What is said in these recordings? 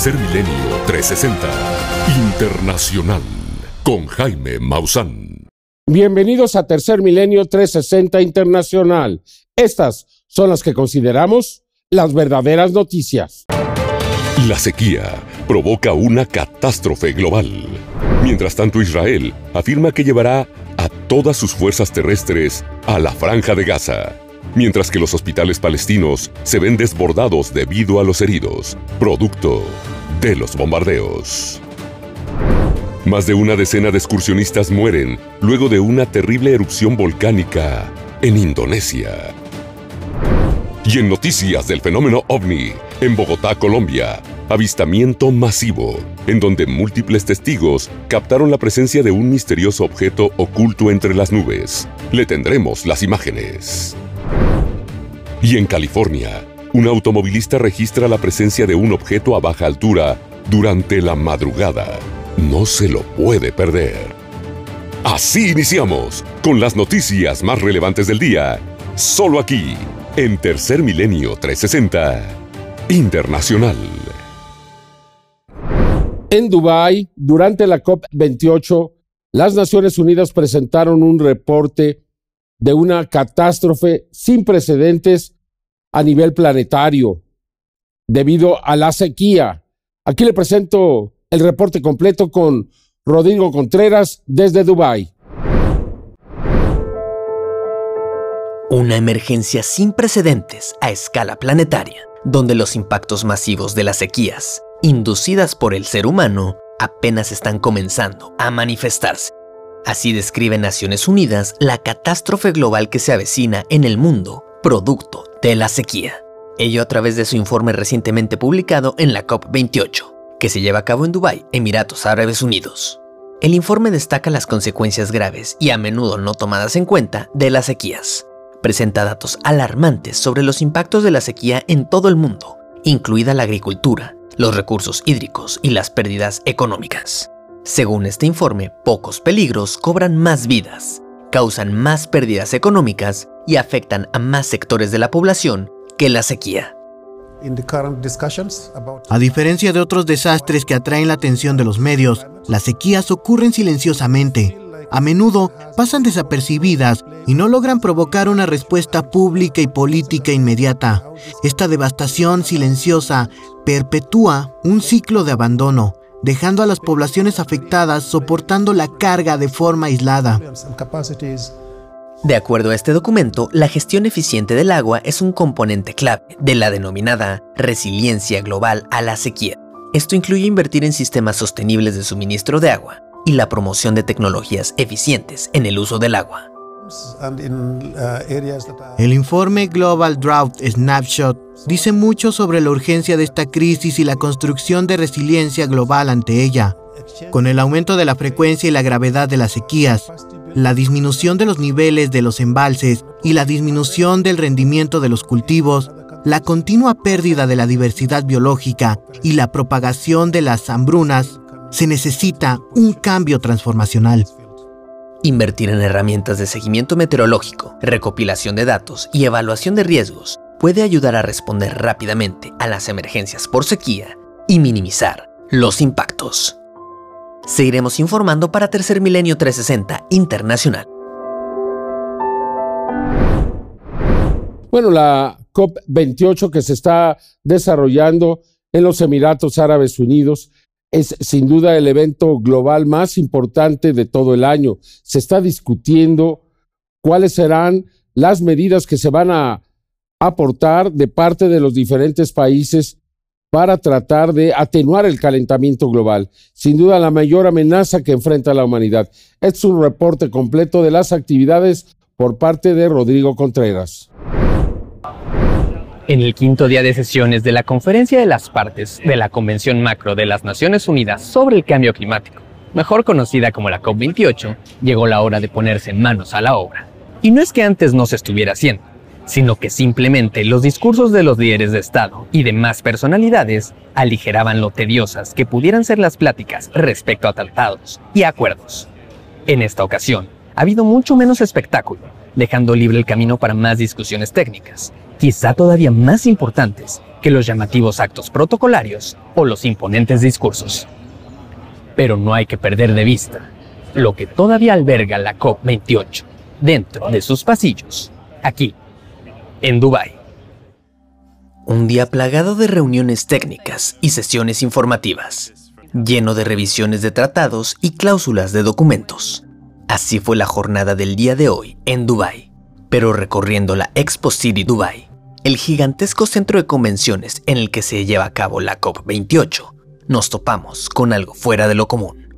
Tercer Milenio 360 Internacional con Jaime Maussan. Bienvenidos a Tercer Milenio 360 Internacional. Estas son las que consideramos las verdaderas noticias. La sequía provoca una catástrofe global. Mientras tanto, Israel afirma que llevará a todas sus fuerzas terrestres a la franja de Gaza, mientras que los hospitales palestinos se ven desbordados debido a los heridos, producto de los bombardeos. Más de una decena de excursionistas mueren luego de una terrible erupción volcánica en Indonesia. Y en noticias del fenómeno ovni, en Bogotá, Colombia, avistamiento masivo, en donde múltiples testigos captaron la presencia de un misterioso objeto oculto entre las nubes. Le tendremos las imágenes. Y en California, un automovilista registra la presencia de un objeto a baja altura durante la madrugada. No se lo puede perder. Así iniciamos con las noticias más relevantes del día, solo aquí, en Tercer Milenio 360 Internacional. En Dubái, durante la COP28, las Naciones Unidas presentaron un reporte de una catástrofe sin precedentes a nivel planetario debido a la sequía. Aquí le presento el reporte completo con Rodrigo Contreras desde Dubái. Una emergencia sin precedentes a escala planetaria, donde los impactos masivos de las sequías, inducidas por el ser humano, apenas están comenzando a manifestarse. Así describe Naciones Unidas la catástrofe global que se avecina en el mundo, producto de la sequía. Ello a través de su informe recientemente publicado en la COP28, que se lleva a cabo en Dubái, Emiratos Árabes Unidos. El informe destaca las consecuencias graves y a menudo no tomadas en cuenta de las sequías. Presenta datos alarmantes sobre los impactos de la sequía en todo el mundo, incluida la agricultura, los recursos hídricos y las pérdidas económicas. Según este informe, pocos peligros cobran más vidas, causan más pérdidas económicas y afectan a más sectores de la población que la sequía. A diferencia de otros desastres que atraen la atención de los medios, las sequías ocurren silenciosamente. A menudo pasan desapercibidas y no logran provocar una respuesta pública y política inmediata. Esta devastación silenciosa perpetúa un ciclo de abandono, dejando a las poblaciones afectadas soportando la carga de forma aislada. De acuerdo a este documento, la gestión eficiente del agua es un componente clave de la denominada resiliencia global a la sequía. Esto incluye invertir en sistemas sostenibles de suministro de agua y la promoción de tecnologías eficientes en el uso del agua. El informe Global Drought Snapshot dice mucho sobre la urgencia de esta crisis y la construcción de resiliencia global ante ella. Con el aumento de la frecuencia y la gravedad de las sequías, la disminución de los niveles de los embalses y la disminución del rendimiento de los cultivos, la continua pérdida de la diversidad biológica y la propagación de las hambrunas, se necesita un cambio transformacional. Invertir en herramientas de seguimiento meteorológico, recopilación de datos y evaluación de riesgos puede ayudar a responder rápidamente a las emergencias por sequía y minimizar los impactos. Seguiremos informando para Tercer Milenio 360 Internacional. Bueno, la COP28 que se está desarrollando en los Emiratos Árabes Unidos es sin duda el evento global más importante de todo el año. Se está discutiendo cuáles serán las medidas que se van a aportar de parte de los diferentes países para tratar de atenuar el calentamiento global. Sin duda la mayor amenaza que enfrenta la humanidad. Es un reporte completo de las actividades por parte de Rodrigo Contreras. En el quinto día de sesiones de la Conferencia de las Partes de la Convención Macro de las Naciones Unidas sobre el Cambio Climático, mejor conocida como la COP28, llegó la hora de ponerse manos a la obra. Y no es que antes no se estuviera haciendo, sino que simplemente los discursos de los líderes de Estado y demás personalidades aligeraban lo tediosas que pudieran ser las pláticas respecto a tratados y acuerdos. En esta ocasión, ha habido mucho menos espectáculo, dejando libre el camino para más discusiones técnicas, quizá todavía más importantes, que los llamativos actos protocolarios o los imponentes discursos. Pero no hay que perder de vista lo que todavía alberga la COP28 dentro de sus pasillos, aquí, en Dubái. Un día plagado de reuniones técnicas y sesiones informativas, lleno de revisiones de tratados y cláusulas de documentos. Así fue la jornada del día de hoy en Dubái, pero recorriendo la Expo City Dubai, el gigantesco centro de convenciones en el que se lleva a cabo la COP28, nos topamos con algo fuera de lo común.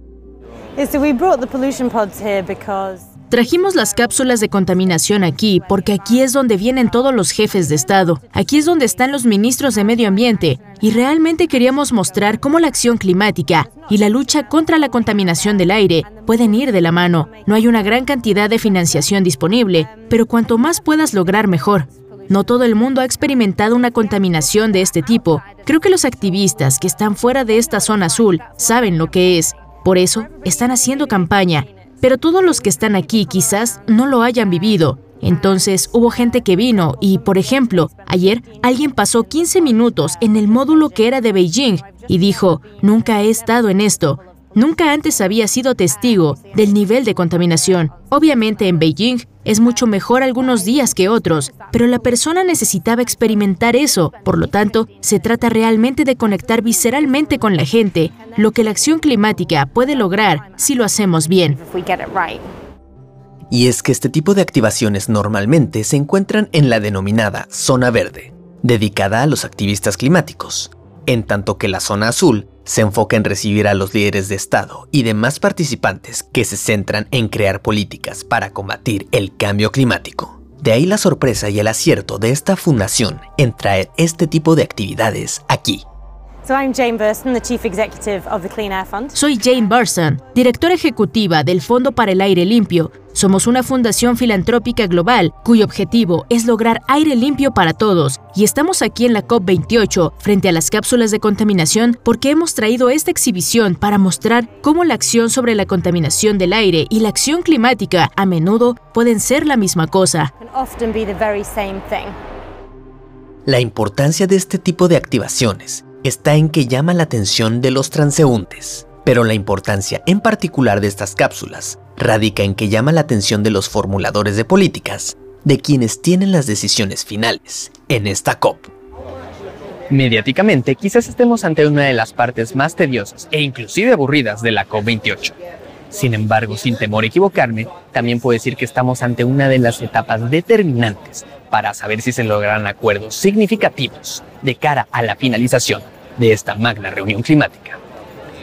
Trajimos las cápsulas de contaminación aquí porque aquí es donde vienen todos los jefes de Estado, aquí es donde están los ministros de Medio Ambiente y realmente queríamos mostrar cómo la acción climática y la lucha contra la contaminación del aire pueden ir de la mano. No hay una gran cantidad de financiación disponible, pero cuanto más puedas lograr mejor. No todo el mundo ha experimentado una contaminación de este tipo. Creo que los activistas que están fuera de esta zona azul saben lo que es. Por eso, están haciendo campaña pero todos los que están aquí quizás no lo hayan vivido. Entonces hubo gente que vino y, por ejemplo, ayer alguien pasó 15 minutos en el módulo que era de Beijing y dijo, nunca he estado en esto, Nunca antes había sido testigo del nivel de contaminación. Obviamente en Beijing es mucho mejor algunos días que otros, pero la persona necesitaba experimentar eso. Por lo tanto, se trata realmente de conectar visceralmente con la gente, lo que la acción climática puede lograr si lo hacemos bien. Y es que este tipo de activaciones normalmente se encuentran en la denominada zona verde, dedicada a los activistas climáticos, en tanto que la zona azul se enfoca en recibir a los líderes de Estado y demás participantes que se centran en crear políticas para combatir el cambio climático. De ahí la sorpresa y el acierto de esta fundación en traer este tipo de actividades aquí. Soy Jane Burson, directora ejecutiva del Fondo para el Aire Limpio. Somos una fundación filantrópica global cuyo objetivo es lograr aire limpio para todos y estamos aquí en la COP28 frente a las cápsulas de contaminación porque hemos traído esta exhibición para mostrar cómo la acción sobre la contaminación del aire y la acción climática a menudo pueden ser la misma cosa. La importancia de este tipo de activaciones está en que llama la atención de los transeúntes, pero la importancia en particular de estas cápsulas radica en que llama la atención de los formuladores de políticas, de quienes tienen las decisiones finales en esta COP. Mediáticamente, quizás estemos ante una de las partes más tediosas e inclusive aburridas de la COP28. Sin embargo, sin temor a equivocarme, también puedo decir que estamos ante una de las etapas determinantes para saber si se lograrán acuerdos significativos de cara a la finalización de esta magna reunión climática.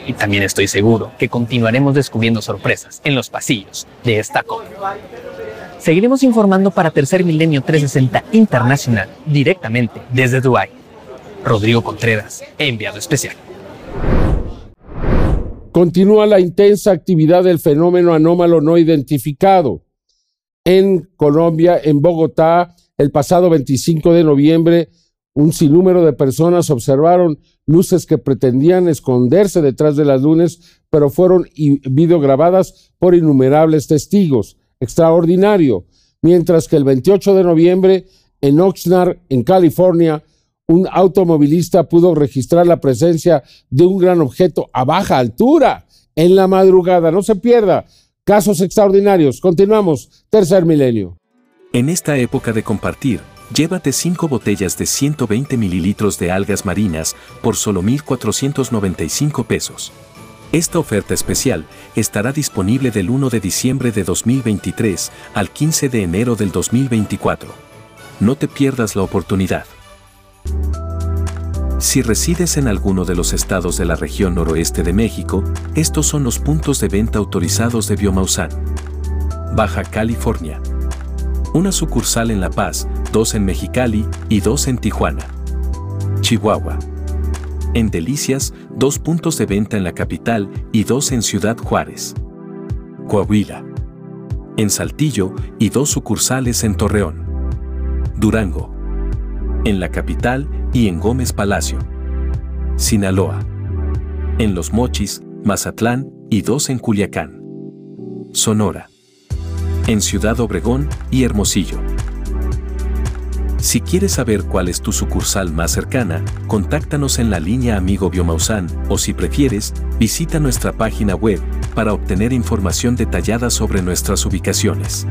Y también estoy seguro que continuaremos descubriendo sorpresas en los pasillos de esta COP. Seguiremos informando para Tercer Milenio 360 Internacional directamente desde Dubái. Rodrigo Contreras, enviado especial. Continúa la intensa actividad del fenómeno anómalo no identificado. En Colombia, en Bogotá, el pasado 25 de noviembre, un sinnúmero de personas observaron luces que pretendían esconderse detrás de las lunas, pero fueron videograbadas por innumerables testigos. Extraordinario. Mientras que el 28 de noviembre, en Oxnard, en California, un automovilista pudo registrar la presencia de un gran objeto a baja altura en la madrugada. No se pierda. Casos extraordinarios. Continuamos. Tercer milenio. En esta época de compartir, llévate 5 botellas de 120 mililitros de algas marinas por solo 1.495 pesos. Esta oferta especial estará disponible del 1 de diciembre de 2023 al 15 de enero del 2024. No te pierdas la oportunidad. Si resides en alguno de los estados de la región noroeste de México, estos son los puntos de venta autorizados de Biomausan. Baja California una sucursal en La Paz, dos en Mexicali y dos en Tijuana. Chihuahua. En Delicias, dos puntos de venta en la capital y dos en Ciudad Juárez. Coahuila. En Saltillo y dos sucursales en Torreón. Durango. En la capital y en Gómez Palacio. Sinaloa. En Los Mochis, Mazatlán y dos en Culiacán. Sonora en Ciudad Obregón y Hermosillo. Si quieres saber cuál es tu sucursal más cercana, contáctanos en la línea Amigo Biomausan o si prefieres, visita nuestra página web para obtener información detallada sobre nuestras ubicaciones.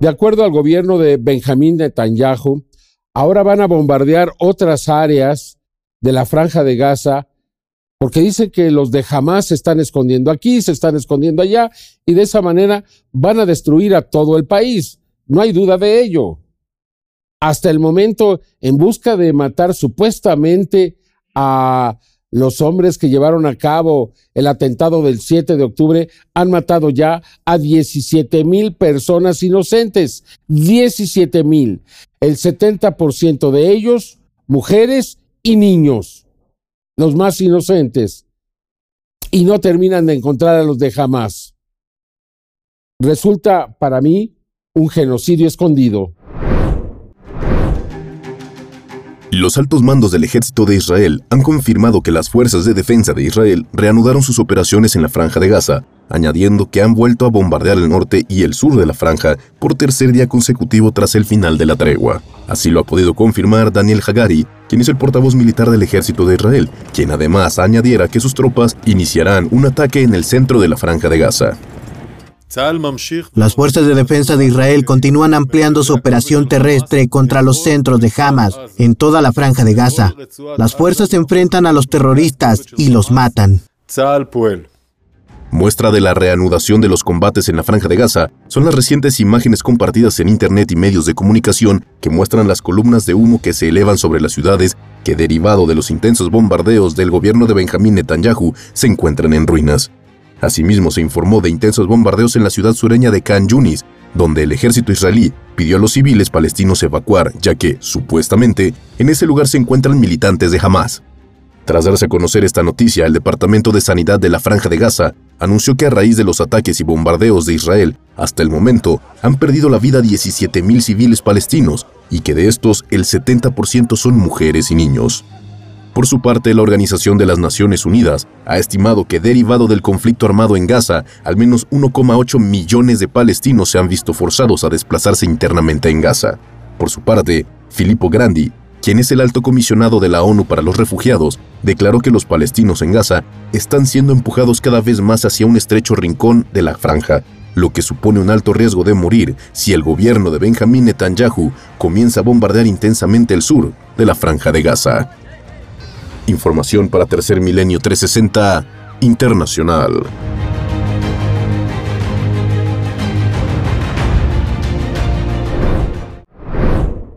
De acuerdo al gobierno de Benjamín Netanyahu, ahora van a bombardear otras áreas de la franja de Gaza porque dice que los de Hamas se están escondiendo aquí, se están escondiendo allá, y de esa manera van a destruir a todo el país. No hay duda de ello. Hasta el momento, en busca de matar supuestamente a los hombres que llevaron a cabo el atentado del 7 de octubre, han matado ya a 17 mil personas inocentes. 17 mil. El 70% de ellos, mujeres y niños los más inocentes, y no terminan de encontrar a los de jamás. Resulta para mí un genocidio escondido. Los altos mandos del ejército de Israel han confirmado que las fuerzas de defensa de Israel reanudaron sus operaciones en la franja de Gaza, añadiendo que han vuelto a bombardear el norte y el sur de la franja por tercer día consecutivo tras el final de la tregua. Así lo ha podido confirmar Daniel Hagari, quien es el portavoz militar del ejército de Israel, quien además añadiera que sus tropas iniciarán un ataque en el centro de la franja de Gaza. Las fuerzas de defensa de Israel continúan ampliando su operación terrestre contra los centros de Hamas en toda la franja de Gaza. Las fuerzas se enfrentan a los terroristas y los matan. Muestra de la reanudación de los combates en la franja de Gaza son las recientes imágenes compartidas en Internet y medios de comunicación que muestran las columnas de humo que se elevan sobre las ciudades que, derivado de los intensos bombardeos del gobierno de Benjamín Netanyahu, se encuentran en ruinas. Asimismo, se informó de intensos bombardeos en la ciudad sureña de Khan Yunis, donde el ejército israelí pidió a los civiles palestinos evacuar, ya que, supuestamente, en ese lugar se encuentran militantes de Hamas. Tras darse a conocer esta noticia, el Departamento de Sanidad de la Franja de Gaza anunció que a raíz de los ataques y bombardeos de Israel, hasta el momento han perdido la vida 17.000 civiles palestinos y que de estos el 70% son mujeres y niños. Por su parte, la Organización de las Naciones Unidas ha estimado que derivado del conflicto armado en Gaza, al menos 1,8 millones de palestinos se han visto forzados a desplazarse internamente en Gaza. Por su parte, Filippo Grandi, quien es el alto comisionado de la ONU para los refugiados, declaró que los palestinos en Gaza están siendo empujados cada vez más hacia un estrecho rincón de la franja, lo que supone un alto riesgo de morir si el gobierno de Benjamín Netanyahu comienza a bombardear intensamente el sur de la franja de Gaza. Información para Tercer Milenio 360 Internacional.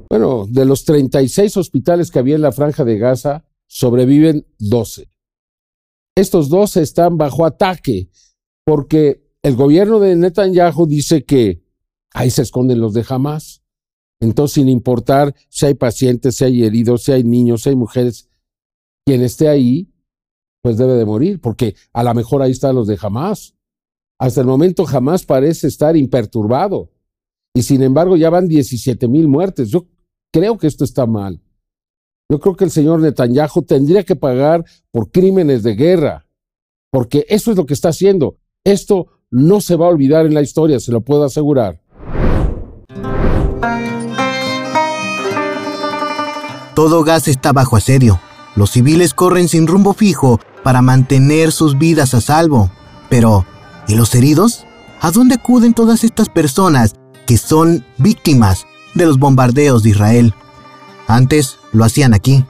Bueno, de los 36 hospitales que había en la franja de Gaza, sobreviven 12. Estos 12 están bajo ataque porque el gobierno de Netanyahu dice que ahí se esconden los de Hamas. Entonces, sin importar si hay pacientes, si hay heridos, si hay niños, si hay mujeres, quien esté ahí, pues debe de morir, porque a lo mejor ahí están los de Hamas. Hasta el momento Hamas parece estar imperturbado. Y sin embargo ya van 17 mil muertes. Yo Creo que esto está mal. Yo creo que el señor Netanyahu tendría que pagar por crímenes de guerra, porque eso es lo que está haciendo. Esto no se va a olvidar en la historia, se lo puedo asegurar. Todo gas está bajo asedio. Los civiles corren sin rumbo fijo para mantener sus vidas a salvo. Pero, ¿y los heridos? ¿A dónde acuden todas estas personas que son víctimas de los bombardeos de Israel. Antes lo hacían aquí,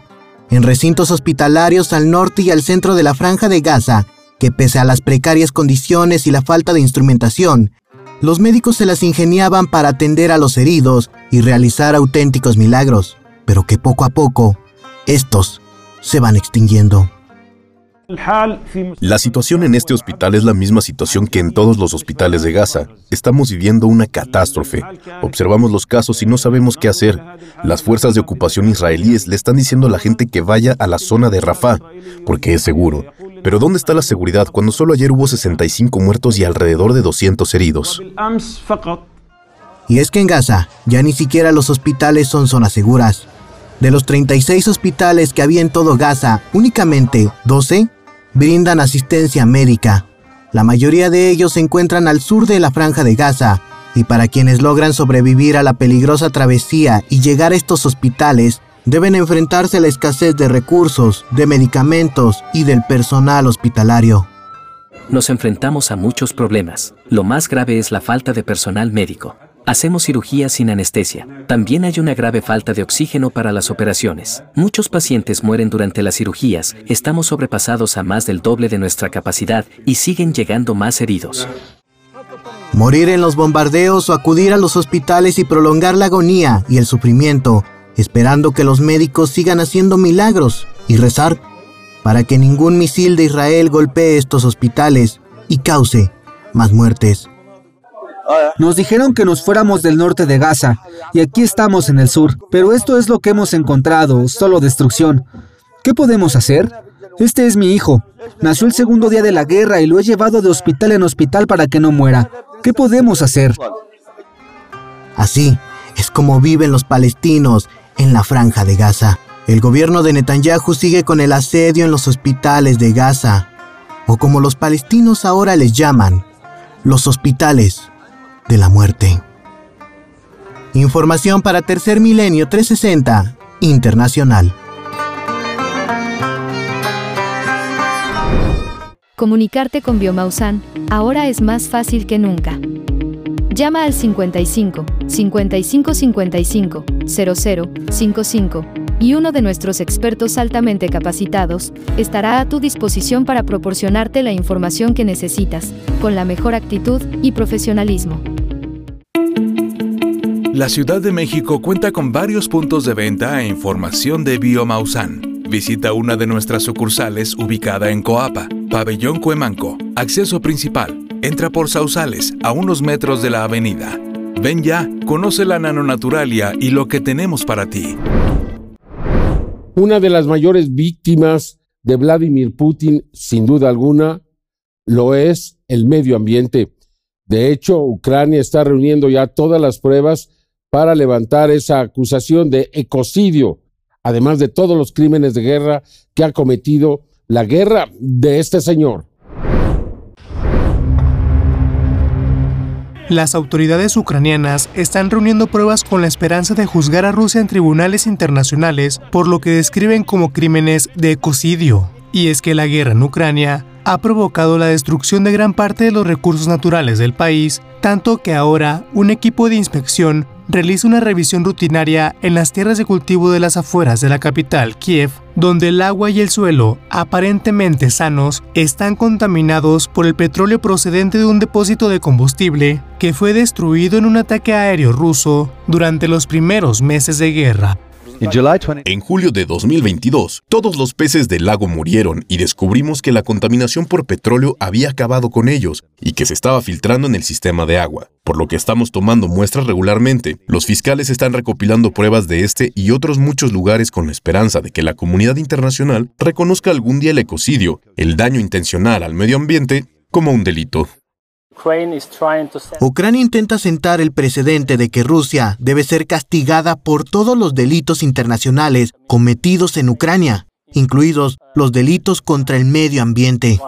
en recintos hospitalarios al norte y al centro de la franja de Gaza, que pese a las precarias condiciones y la falta de instrumentación, los médicos se las ingeniaban para atender a los heridos y realizar auténticos milagros, pero que poco a poco estos se van extinguiendo. La situación en este hospital es la misma situación que en todos los hospitales de Gaza. Estamos viviendo una catástrofe. Observamos los casos y no sabemos qué hacer. Las fuerzas de ocupación israelíes le están diciendo a la gente que vaya a la zona de Rafah, porque es seguro. Pero ¿dónde está la seguridad cuando solo ayer hubo 65 muertos y alrededor de 200 heridos? Y es que en Gaza ya ni siquiera los hospitales son zonas seguras. De los 36 hospitales que había en todo Gaza, únicamente 12 brindan asistencia médica. La mayoría de ellos se encuentran al sur de la franja de Gaza, y para quienes logran sobrevivir a la peligrosa travesía y llegar a estos hospitales, deben enfrentarse a la escasez de recursos, de medicamentos y del personal hospitalario. Nos enfrentamos a muchos problemas. Lo más grave es la falta de personal médico. Hacemos cirugías sin anestesia. También hay una grave falta de oxígeno para las operaciones. Muchos pacientes mueren durante las cirugías, estamos sobrepasados a más del doble de nuestra capacidad y siguen llegando más heridos. Morir en los bombardeos o acudir a los hospitales y prolongar la agonía y el sufrimiento, esperando que los médicos sigan haciendo milagros y rezar para que ningún misil de Israel golpee estos hospitales y cause más muertes. Nos dijeron que nos fuéramos del norte de Gaza, y aquí estamos en el sur, pero esto es lo que hemos encontrado, solo destrucción. ¿Qué podemos hacer? Este es mi hijo. Nació el segundo día de la guerra y lo he llevado de hospital en hospital para que no muera. ¿Qué podemos hacer? Así es como viven los palestinos en la franja de Gaza. El gobierno de Netanyahu sigue con el asedio en los hospitales de Gaza, o como los palestinos ahora les llaman, los hospitales de la muerte. Información para Tercer Milenio 360 Internacional. Comunicarte con Biomausan ahora es más fácil que nunca. Llama al 55 55 55 00 55 y uno de nuestros expertos altamente capacitados estará a tu disposición para proporcionarte la información que necesitas, con la mejor actitud y profesionalismo. La Ciudad de México cuenta con varios puntos de venta e información de Biomausan. Visita una de nuestras sucursales ubicada en Coapa, Pabellón Cuemanco, acceso principal. Entra por Sausales, a unos metros de la avenida. Ven ya, conoce la nanonaturalia y lo que tenemos para ti. Una de las mayores víctimas de Vladimir Putin, sin duda alguna, lo es el medio ambiente. De hecho, Ucrania está reuniendo ya todas las pruebas para levantar esa acusación de ecocidio, además de todos los crímenes de guerra que ha cometido la guerra de este señor. Las autoridades ucranianas están reuniendo pruebas con la esperanza de juzgar a Rusia en tribunales internacionales por lo que describen como crímenes de ecocidio. Y es que la guerra en Ucrania ha provocado la destrucción de gran parte de los recursos naturales del país, tanto que ahora un equipo de inspección realiza una revisión rutinaria en las tierras de cultivo de las afueras de la capital, Kiev, donde el agua y el suelo, aparentemente sanos, están contaminados por el petróleo procedente de un depósito de combustible que fue destruido en un ataque aéreo ruso durante los primeros meses de guerra. En julio de 2022, todos los peces del lago murieron y descubrimos que la contaminación por petróleo había acabado con ellos y que se estaba filtrando en el sistema de agua, por lo que estamos tomando muestras regularmente. Los fiscales están recopilando pruebas de este y otros muchos lugares con la esperanza de que la comunidad internacional reconozca algún día el ecocidio, el daño intencional al medio ambiente, como un delito. Ucrania intenta sentar el precedente de que Rusia debe ser castigada por todos los delitos internacionales cometidos en Ucrania, incluidos los delitos contra el medio ambiente.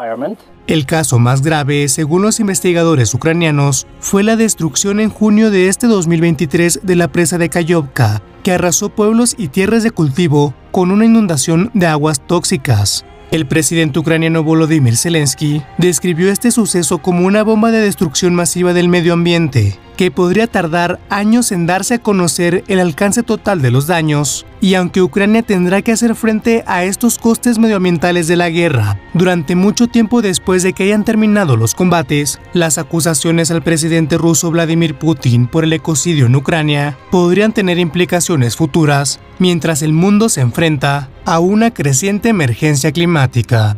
El caso más grave, según los investigadores ucranianos, fue la destrucción en junio de este 2023 de la presa de Kayovka, que arrasó pueblos y tierras de cultivo con una inundación de aguas tóxicas. El presidente ucraniano Volodymyr Zelensky describió este suceso como una bomba de destrucción masiva del medio ambiente, que podría tardar años en darse a conocer el alcance total de los daños, y aunque Ucrania tendrá que hacer frente a estos costes medioambientales de la guerra, durante mucho tiempo después de que hayan terminado los combates, las acusaciones al presidente ruso Vladimir Putin por el ecocidio en Ucrania podrían tener implicaciones futuras, mientras el mundo se enfrenta a una creciente emergencia climática.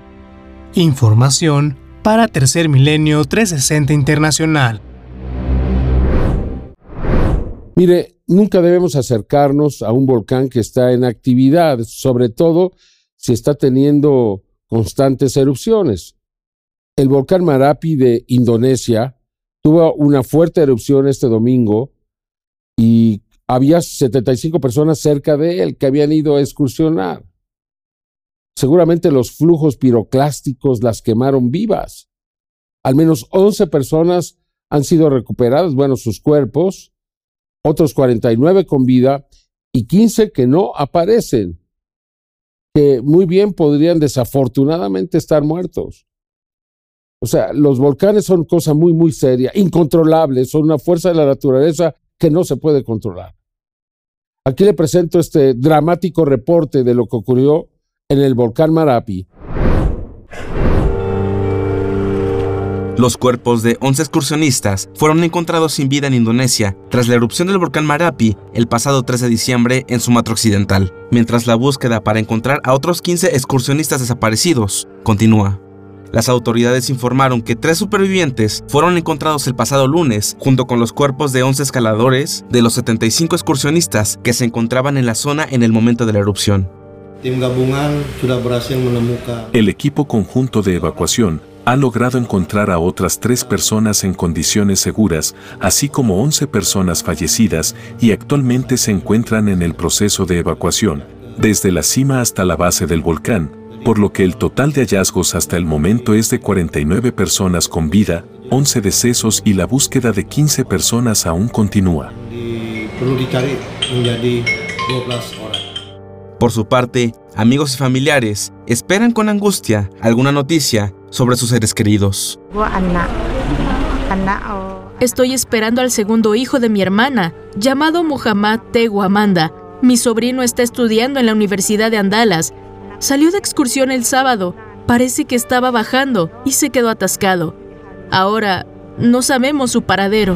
Información para Tercer Milenio 360 Internacional. Mire, nunca debemos acercarnos a un volcán que está en actividad, sobre todo si está teniendo constantes erupciones. El volcán Marapi de Indonesia tuvo una fuerte erupción este domingo y había 75 personas cerca de él que habían ido a excursionar. Seguramente los flujos piroclásticos las quemaron vivas. Al menos 11 personas han sido recuperadas, bueno, sus cuerpos, otros 49 con vida y 15 que no aparecen, que muy bien podrían desafortunadamente estar muertos. O sea, los volcanes son cosa muy, muy seria, incontrolables, son una fuerza de la naturaleza que no se puede controlar. Aquí le presento este dramático reporte de lo que ocurrió en el volcán Marapi. Los cuerpos de 11 excursionistas fueron encontrados sin vida en Indonesia tras la erupción del volcán Marapi el pasado 13 de diciembre en Sumatra Occidental, mientras la búsqueda para encontrar a otros 15 excursionistas desaparecidos continúa. Las autoridades informaron que tres supervivientes fueron encontrados el pasado lunes junto con los cuerpos de 11 escaladores de los 75 excursionistas que se encontraban en la zona en el momento de la erupción. El equipo conjunto de evacuación ha logrado encontrar a otras tres personas en condiciones seguras, así como 11 personas fallecidas y actualmente se encuentran en el proceso de evacuación, desde la cima hasta la base del volcán, por lo que el total de hallazgos hasta el momento es de 49 personas con vida, 11 decesos y la búsqueda de 15 personas aún continúa. Por su parte, amigos y familiares esperan con angustia alguna noticia sobre sus seres queridos. Estoy esperando al segundo hijo de mi hermana, llamado Muhammad Teguamanda. Mi sobrino está estudiando en la Universidad de Andalas Salió de excursión el sábado. Parece que estaba bajando y se quedó atascado. Ahora no sabemos su paradero.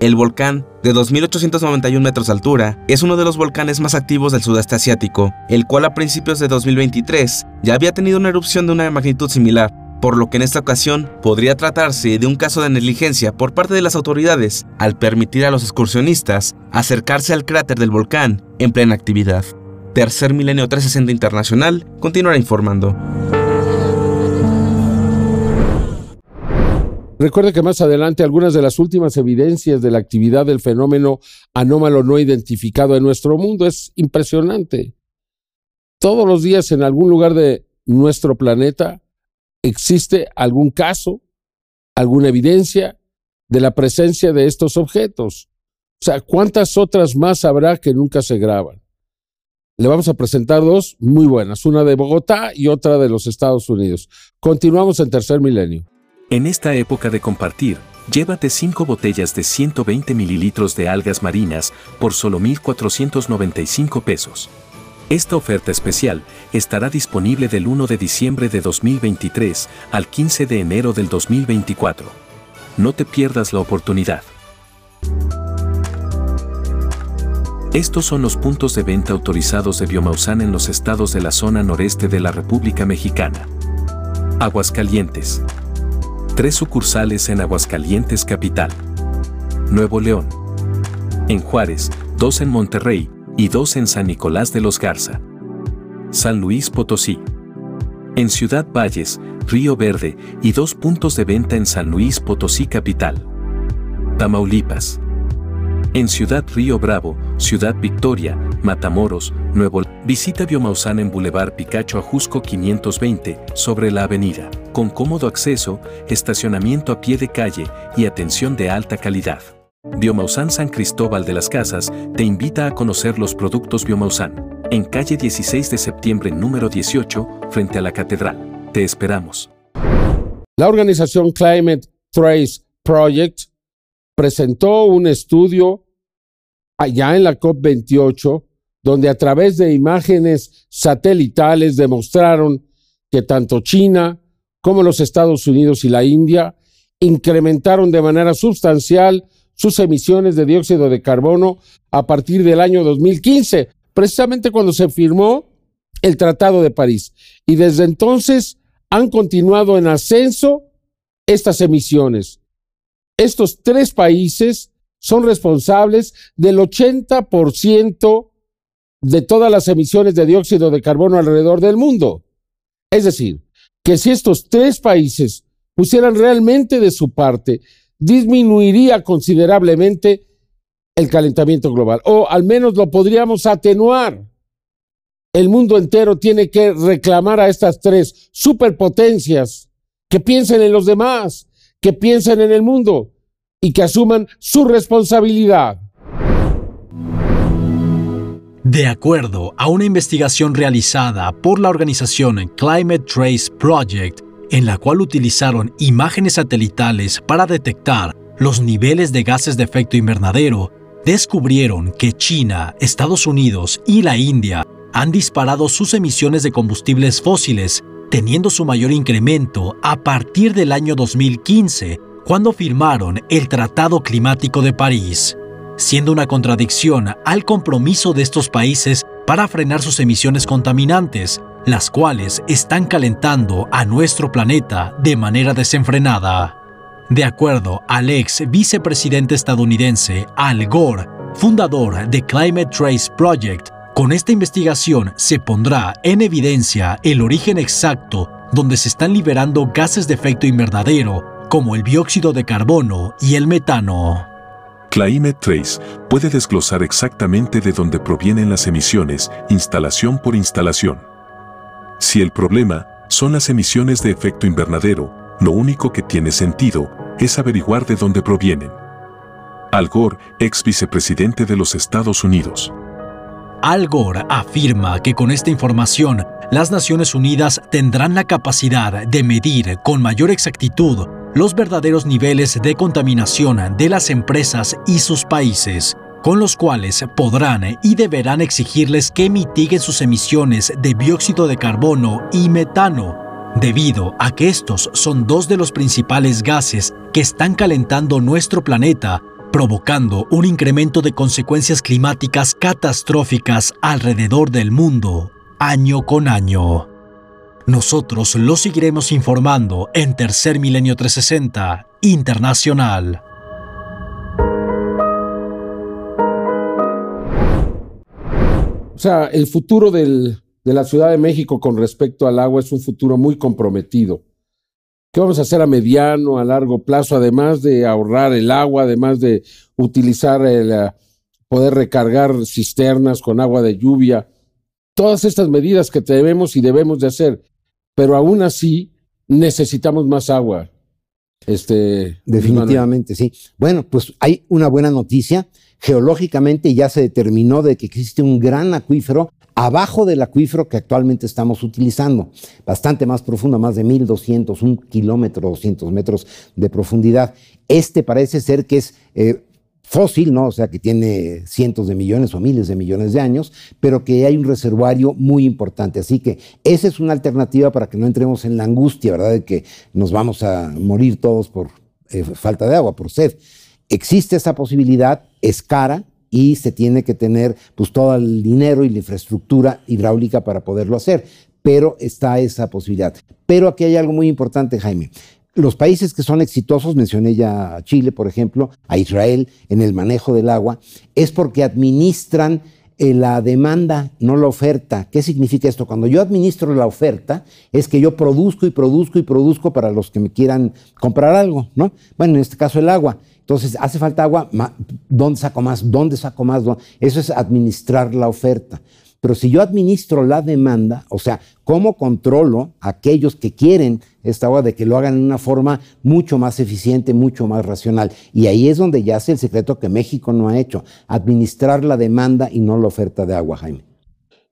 El volcán, de 2.891 metros de altura, es uno de los volcanes más activos del sudeste asiático, el cual a principios de 2023 ya había tenido una erupción de una magnitud similar, por lo que en esta ocasión podría tratarse de un caso de negligencia por parte de las autoridades al permitir a los excursionistas acercarse al cráter del volcán en plena actividad. Tercer Milenio 360 Internacional continuará informando. Recuerde que más adelante algunas de las últimas evidencias de la actividad del fenómeno anómalo no identificado en nuestro mundo es impresionante. Todos los días en algún lugar de nuestro planeta existe algún caso, alguna evidencia de la presencia de estos objetos. O sea, ¿cuántas otras más habrá que nunca se graban? le vamos a presentar dos muy buenas, una de Bogotá y otra de los Estados Unidos. Continuamos en tercer milenio. En esta época de compartir, llévate cinco botellas de 120 mililitros de algas marinas por solo 1.495 pesos. Esta oferta especial estará disponible del 1 de diciembre de 2023 al 15 de enero del 2024. No te pierdas la oportunidad. Estos son los puntos de venta autorizados de Biomausan en los estados de la zona noreste de la República Mexicana. Aguascalientes. Tres sucursales en Aguascalientes Capital. Nuevo León. En Juárez, dos en Monterrey y dos en San Nicolás de los Garza. San Luis Potosí. En Ciudad Valles, Río Verde y dos puntos de venta en San Luis Potosí Capital. Tamaulipas en Ciudad Río Bravo, Ciudad Victoria, Matamoros, Nuevo. Visita Biomausan en Boulevard Picacho Ajusco 520, sobre la avenida, con cómodo acceso, estacionamiento a pie de calle y atención de alta calidad. Biomausan San Cristóbal de las Casas te invita a conocer los productos Biomausan, en calle 16 de septiembre número 18, frente a la catedral. Te esperamos. La organización Climate Trace Project presentó un estudio allá en la COP28, donde a través de imágenes satelitales demostraron que tanto China como los Estados Unidos y la India incrementaron de manera sustancial sus emisiones de dióxido de carbono a partir del año 2015, precisamente cuando se firmó el Tratado de París. Y desde entonces han continuado en ascenso estas emisiones estos tres países son responsables del 80% de todas las emisiones de dióxido de carbono alrededor del mundo. Es decir, que si estos tres países pusieran realmente de su parte, disminuiría considerablemente el calentamiento global, o al menos lo podríamos atenuar. El mundo entero tiene que reclamar a estas tres superpotencias que piensen en los demás, que piensen en el mundo y que asuman su responsabilidad. De acuerdo a una investigación realizada por la organización Climate Trace Project, en la cual utilizaron imágenes satelitales para detectar los niveles de gases de efecto invernadero, descubrieron que China, Estados Unidos y la India han disparado sus emisiones de combustibles fósiles, teniendo su mayor incremento a partir del año 2015, cuando firmaron el Tratado Climático de París, siendo una contradicción al compromiso de estos países para frenar sus emisiones contaminantes, las cuales están calentando a nuestro planeta de manera desenfrenada. De acuerdo al ex vicepresidente estadounidense Al Gore, fundador de Climate Trace Project, con esta investigación se pondrá en evidencia el origen exacto donde se están liberando gases de efecto invernadero, como el dióxido de carbono y el metano. Climate Trace puede desglosar exactamente de dónde provienen las emisiones, instalación por instalación. Si el problema son las emisiones de efecto invernadero, lo único que tiene sentido es averiguar de dónde provienen. Al Gore, ex vicepresidente de los Estados Unidos. Al Gore afirma que con esta información, las Naciones Unidas tendrán la capacidad de medir con mayor exactitud los verdaderos niveles de contaminación de las empresas y sus países, con los cuales podrán y deberán exigirles que mitiguen sus emisiones de dióxido de carbono y metano, debido a que estos son dos de los principales gases que están calentando nuestro planeta, provocando un incremento de consecuencias climáticas catastróficas alrededor del mundo, año con año. Nosotros lo seguiremos informando en Tercer Milenio 360 Internacional. O sea, el futuro de la Ciudad de México con respecto al agua es un futuro muy comprometido. ¿Qué vamos a hacer a mediano, a largo plazo, además de ahorrar el agua, además de utilizar el eh, poder recargar cisternas con agua de lluvia? Todas estas medidas que debemos y debemos de hacer, pero aún así necesitamos más agua. Este, Definitivamente, sí. Bueno, pues hay una buena noticia geológicamente ya se determinó de que existe un gran acuífero abajo del acuífero que actualmente estamos utilizando, bastante más profundo, más de 1200, un kilómetro, 200 metros de profundidad. Este parece ser que es eh, fósil, ¿no? O sea, que tiene cientos de millones o miles de millones de años, pero que hay un reservorio muy importante. Así que esa es una alternativa para que no entremos en la angustia, ¿verdad? De que nos vamos a morir todos por eh, falta de agua, por sed existe esa posibilidad, es cara y se tiene que tener pues todo el dinero y la infraestructura hidráulica para poderlo hacer, pero está esa posibilidad. Pero aquí hay algo muy importante, Jaime. Los países que son exitosos, mencioné ya a Chile, por ejemplo, a Israel en el manejo del agua, es porque administran eh, la demanda, no la oferta. ¿Qué significa esto? Cuando yo administro la oferta, es que yo produzco y produzco y produzco para los que me quieran comprar algo, ¿no? Bueno, en este caso el agua. Entonces, hace falta agua, ¿dónde saco más? ¿Dónde saco más? Eso es administrar la oferta. Pero si yo administro la demanda, o sea, ¿cómo controlo a aquellos que quieren esta agua de que lo hagan de una forma mucho más eficiente, mucho más racional? Y ahí es donde yace el secreto que México no ha hecho, administrar la demanda y no la oferta de agua, Jaime.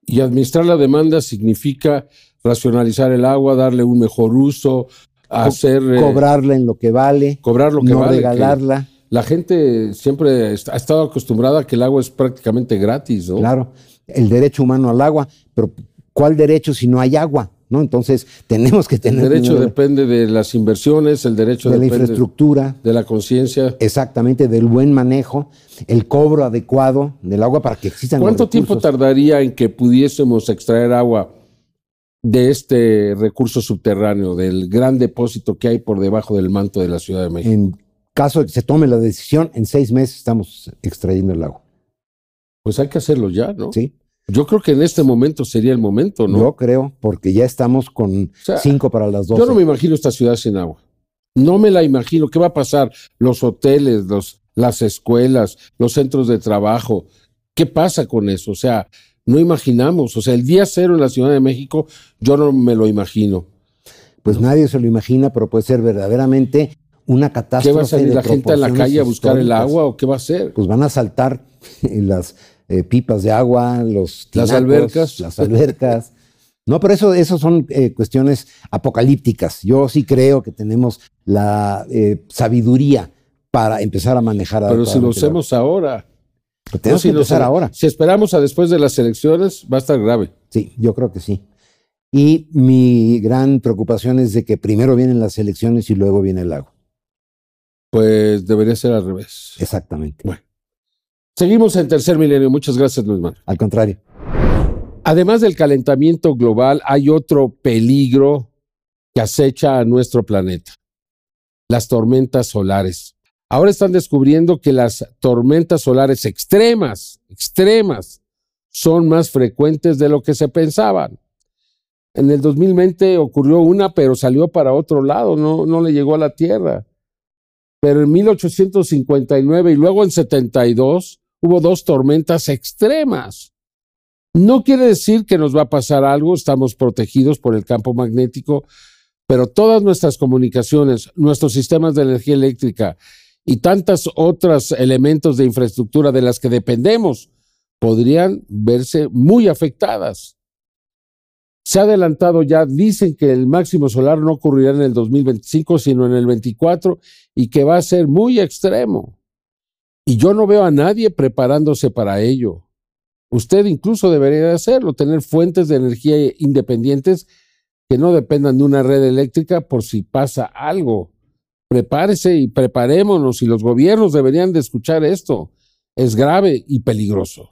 Y administrar la demanda significa racionalizar el agua, darle un mejor uso, hacer... Eh, cobrarla en lo que vale. Cobrar lo que no vale. regalarla. La gente siempre ha estado acostumbrada a que el agua es prácticamente gratis, ¿no? Claro, el derecho humano al agua, pero ¿cuál derecho si no hay agua? ¿no? Entonces tenemos que tener... El derecho depende de las inversiones, el derecho de la infraestructura, de la conciencia. Exactamente, del buen manejo, el cobro adecuado del agua para que existan... ¿Cuánto tiempo tardaría en que pudiésemos extraer agua de este recurso subterráneo, del gran depósito que hay por debajo del manto de la Ciudad de México? En caso de que se tome la decisión, en seis meses estamos extrayendo el agua. Pues hay que hacerlo ya, ¿no? Sí. Yo creo que en este momento sería el momento, ¿no? Yo creo, porque ya estamos con cinco para las dos. Yo no me imagino esta ciudad sin agua. No me la imagino. ¿Qué va a pasar? Los hoteles, los, las escuelas, los centros de trabajo. ¿Qué pasa con eso? O sea, no imaginamos. O sea, el día cero en la Ciudad de México, yo no me lo imagino. pues nadie se lo imagina, pero puede ser verdaderamente una catástrofe. ¿Qué va a salir la gente a la calle a buscar el agua o qué va a hacer? Pues van a saltar las eh, pipas de agua, los las albercas, las albercas. No, pero eso, eso son eh, cuestiones apocalípticas. Yo sí creo que tenemos la eh, sabiduría para empezar a manejar. Pero si lo hacemos ahora. tenemos que empezar ahora. Si esperamos a después de las elecciones, va a estar grave. Sí, yo creo que sí. Y mi gran preocupación es de que primero vienen las elecciones y luego viene el agua. Pues debería ser al revés. Exactamente. Bueno. Seguimos en tercer milenio. Muchas gracias, Luis Manuel. Al contrario. Además del calentamiento global, hay otro peligro que acecha a nuestro planeta. Las tormentas solares. Ahora están descubriendo que las tormentas solares extremas, extremas, son más frecuentes de lo que se pensaban. En el 2020 ocurrió una, pero salió para otro lado, no, no le llegó a la Tierra. Pero en 1859 y luego en 72 hubo dos tormentas extremas. No quiere decir que nos va a pasar algo, estamos protegidos por el campo magnético, pero todas nuestras comunicaciones, nuestros sistemas de energía eléctrica y tantos otros elementos de infraestructura de las que dependemos podrían verse muy afectadas. Se ha adelantado ya, dicen que el máximo solar no ocurrirá en el 2025, sino en el 24 y que va a ser muy extremo. Y yo no veo a nadie preparándose para ello. Usted incluso debería hacerlo, tener fuentes de energía independientes que no dependan de una red eléctrica por si pasa algo. Prepárese y preparémonos y los gobiernos deberían de escuchar esto. Es grave y peligroso.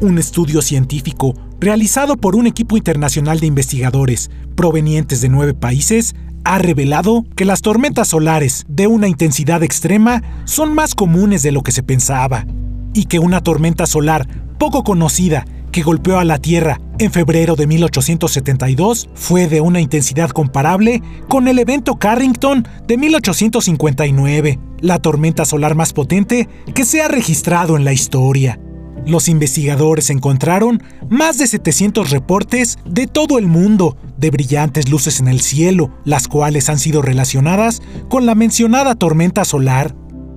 Un estudio científico realizado por un equipo internacional de investigadores provenientes de nueve países ha revelado que las tormentas solares de una intensidad extrema son más comunes de lo que se pensaba y que una tormenta solar poco conocida que golpeó a la Tierra en febrero de 1872 fue de una intensidad comparable con el evento Carrington de 1859, la tormenta solar más potente que se ha registrado en la historia. Los investigadores encontraron más de 700 reportes de todo el mundo de brillantes luces en el cielo, las cuales han sido relacionadas con la mencionada tormenta solar.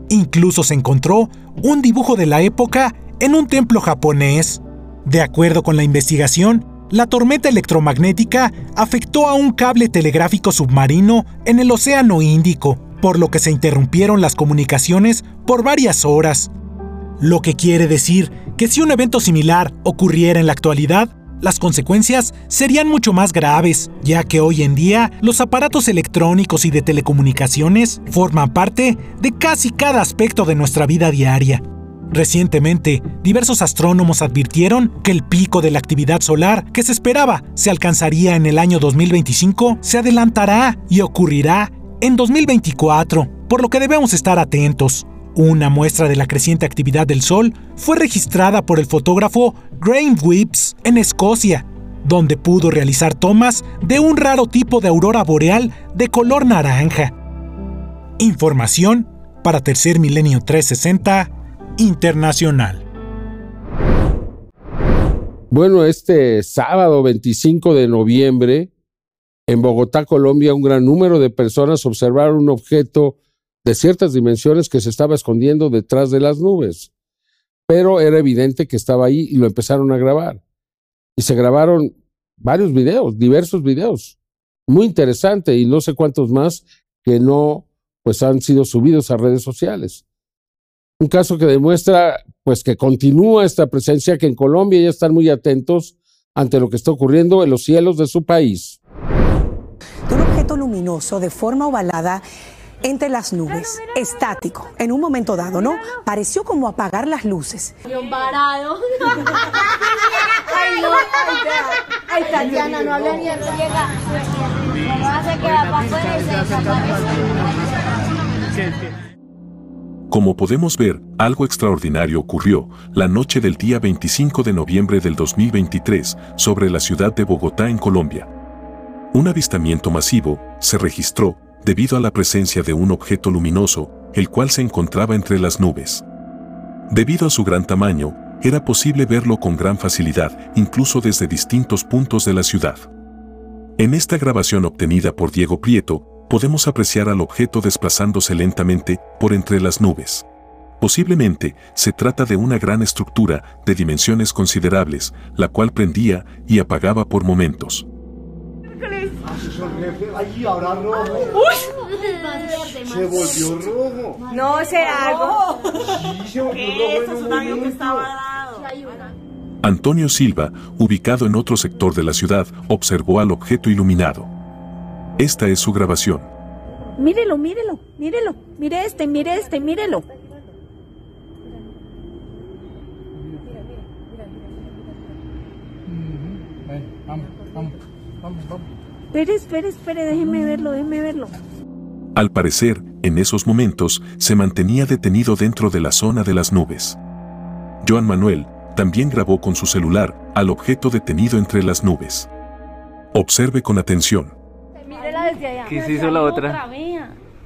Incluso se encontró un dibujo de la época en un templo japonés. De acuerdo con la investigación, la tormenta electromagnética afectó a un cable telegráfico submarino en el Océano Índico, por lo que se interrumpieron las comunicaciones por varias horas. Lo que quiere decir que si un evento similar ocurriera en la actualidad, las consecuencias serían mucho más graves, ya que hoy en día los aparatos electrónicos y de telecomunicaciones forman parte de casi cada aspecto de nuestra vida diaria. Recientemente, diversos astrónomos advirtieron que el pico de la actividad solar que se esperaba se alcanzaría en el año 2025 se adelantará y ocurrirá en 2024, por lo que debemos estar atentos. Una muestra de la creciente actividad del Sol fue registrada por el fotógrafo Graham Whips en Escocia, donde pudo realizar tomas de un raro tipo de aurora boreal de color naranja. Información para Tercer Milenio 360 Internacional. Bueno, este sábado 25 de noviembre, en Bogotá, Colombia, un gran número de personas observaron un objeto de ciertas dimensiones que se estaba escondiendo detrás de las nubes. Pero era evidente que estaba ahí y lo empezaron a grabar. Y se grabaron varios videos, diversos videos. Muy interesante y no sé cuántos más que no pues han sido subidos a redes sociales. Un caso que demuestra pues que continúa esta presencia que en Colombia ya están muy atentos ante lo que está ocurriendo en los cielos de su país. Un objeto luminoso de forma ovalada entre las nubes, estático, en un momento dado, ¿no? Pareció como apagar las luces. parado. Ay, no, ay, Tatiana, no habla ni llega. Como podemos ver, algo extraordinario ocurrió la noche del día 25 de noviembre del 2023 sobre la ciudad de Bogotá en Colombia. Un avistamiento masivo se registró debido a la presencia de un objeto luminoso, el cual se encontraba entre las nubes. Debido a su gran tamaño, era posible verlo con gran facilidad, incluso desde distintos puntos de la ciudad. En esta grabación obtenida por Diego Prieto, podemos apreciar al objeto desplazándose lentamente por entre las nubes. Posiblemente se trata de una gran estructura de dimensiones considerables, la cual prendía y apagaba por momentos. Se volvió rojo. No será algo. Sí, se volvió rojo. Es un avión que estaba dado. Antonio Silva, ubicado en otro sector de la ciudad, observó al objeto iluminado. Esta es su grabación. Mírelo, mírelo, mírelo. Mire este, mire este, mírelo. Vamos, vamos, vamos, vamos. Espere, espere, espere, déjeme verlo, déjeme verlo. Al parecer, en esos momentos, se mantenía detenido dentro de la zona de las nubes. Joan Manuel también grabó con su celular al objeto detenido entre las nubes. Observe con atención. Mírela desde allá. ¿Qué se hizo la otra?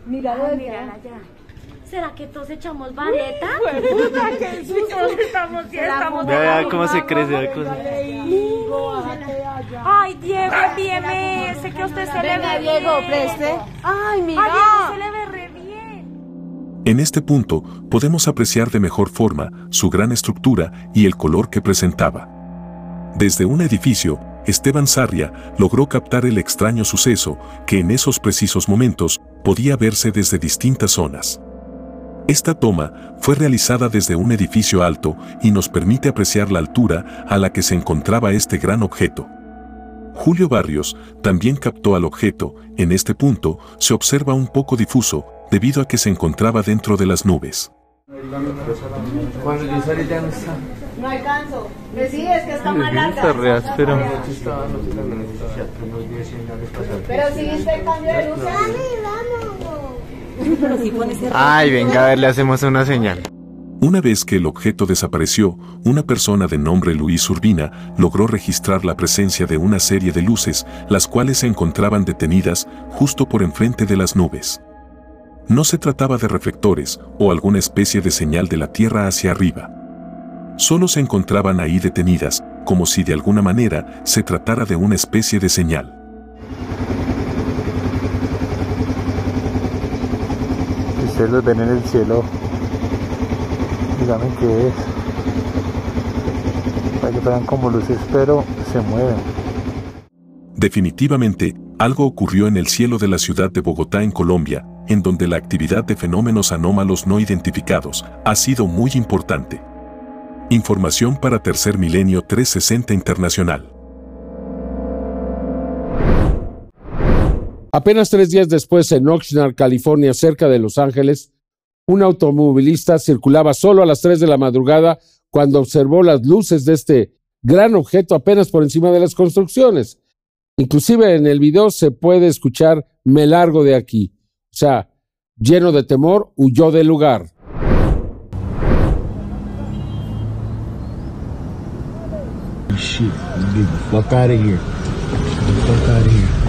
Míralo desde allá. ¿Será que todos echamos vareta? puta, qué susto estamos, ya estamos. Ya, cómo se crece, ya, cómo se- Ay, Diego, envíeme ese que a usted se le ve Diego, preste. Ay, mira. Ay, Diego, se le ve re bien. En este punto, podemos apreciar de mejor forma su gran estructura y el color que presentaba. Desde un edificio, Esteban Sarria logró captar el extraño suceso que en esos precisos momentos podía verse desde distintas zonas. Esta toma fue realizada desde un edificio alto y nos permite apreciar la altura a la que se encontraba este gran objeto. Julio Barrios también captó al objeto, en este punto se observa un poco difuso debido a que se encontraba dentro de las nubes. No está. No alcanzo. Me sí, es que está más larga. Pero si viste el cambio de luces. Ay, venga, a ver, le hacemos una señal. Una vez que el objeto desapareció, una persona de nombre Luis Urbina logró registrar la presencia de una serie de luces, las cuales se encontraban detenidas justo por enfrente de las nubes. No se trataba de reflectores o alguna especie de señal de la Tierra hacia arriba. Solo se encontraban ahí detenidas, como si de alguna manera se tratara de una especie de señal. Ustedes los ven en el cielo, díganme qué es. Para que fueran como luces, pero se mueven. Definitivamente, algo ocurrió en el cielo de la ciudad de Bogotá en Colombia, en donde la actividad de fenómenos anómalos no identificados ha sido muy importante. Información para Tercer Milenio 360 Internacional. Apenas tres días después, en Oxnard, California, cerca de Los Ángeles, un automovilista circulaba solo a las 3 de la madrugada cuando observó las luces de este gran objeto apenas por encima de las construcciones. Inclusive en el video se puede escuchar me largo de aquí. O sea, lleno de temor, huyó del lugar. Here.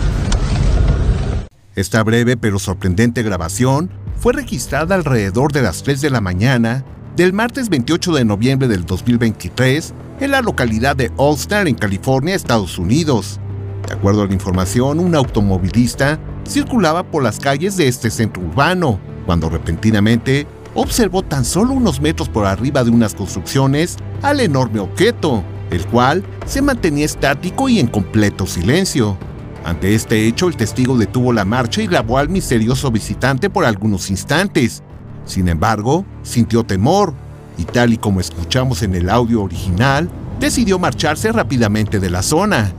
Esta breve pero sorprendente grabación fue registrada alrededor de las 3 de la mañana del martes 28 de noviembre del 2023 en la localidad de All-Star en California, Estados Unidos. De acuerdo a la información, un automovilista circulaba por las calles de este centro urbano, cuando repentinamente observó tan solo unos metros por arriba de unas construcciones al enorme objeto, el cual se mantenía estático y en completo silencio. Ante este hecho, el testigo detuvo la marcha y grabó al misterioso visitante por algunos instantes. Sin embargo, sintió temor y tal y como escuchamos en el audio original, decidió marcharse rápidamente de la zona.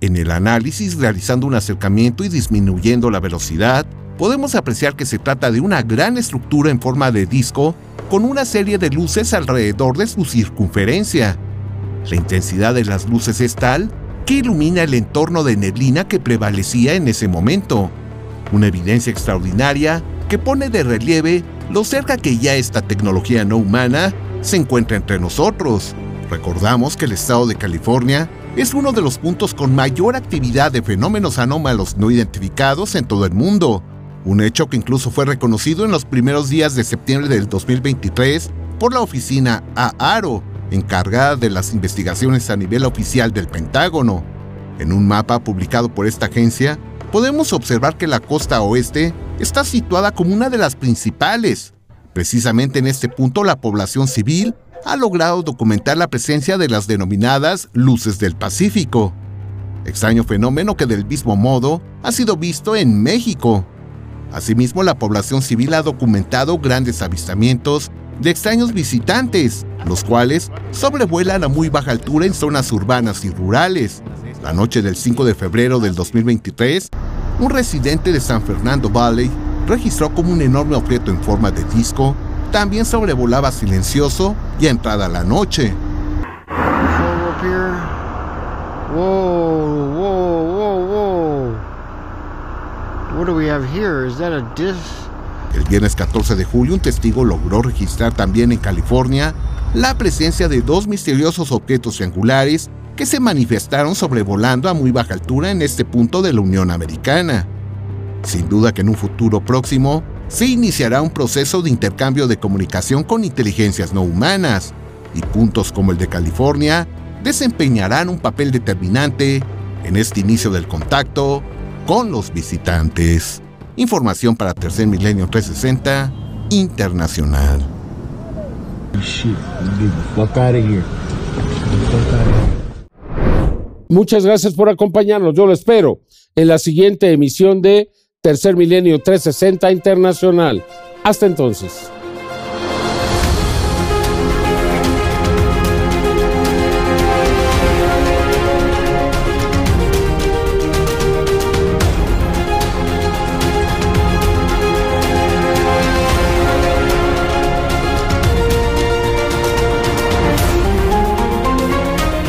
En el análisis, realizando un acercamiento y disminuyendo la velocidad, podemos apreciar que se trata de una gran estructura en forma de disco con una serie de luces alrededor de su circunferencia. La intensidad de las luces es tal que ilumina el entorno de neblina que prevalecía en ese momento. Una evidencia extraordinaria que pone de relieve lo cerca que ya esta tecnología no humana se encuentra entre nosotros. Recordamos que el estado de California es uno de los puntos con mayor actividad de fenómenos anómalos no identificados en todo el mundo, un hecho que incluso fue reconocido en los primeros días de septiembre del 2023 por la oficina AARO, encargada de las investigaciones a nivel oficial del Pentágono. En un mapa publicado por esta agencia, podemos observar que la costa oeste está situada como una de las principales. Precisamente en este punto la población civil ha logrado documentar la presencia de las denominadas luces del Pacífico. Extraño fenómeno que del mismo modo ha sido visto en México. Asimismo, la población civil ha documentado grandes avistamientos de extraños visitantes, los cuales sobrevuelan a muy baja altura en zonas urbanas y rurales. La noche del 5 de febrero del 2023, un residente de San Fernando Valley registró como un enorme objeto en forma de disco también sobrevolaba silencioso y entrada la noche. El viernes 14 de julio, un testigo logró registrar también en California la presencia de dos misteriosos objetos triangulares que se manifestaron sobrevolando a muy baja altura en este punto de la Unión Americana. Sin duda que en un futuro próximo se iniciará un proceso de intercambio de comunicación con inteligencias no humanas, y puntos como el de California desempeñarán un papel determinante en este inicio del contacto con los visitantes. Información para Tercer Milenio 360 Internacional. Muchas gracias por acompañarnos. Yo lo espero en la siguiente emisión de Tercer Milenio 360 Internacional. Hasta entonces.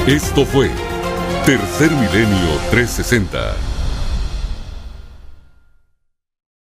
Esto fue Tercer Milenio 360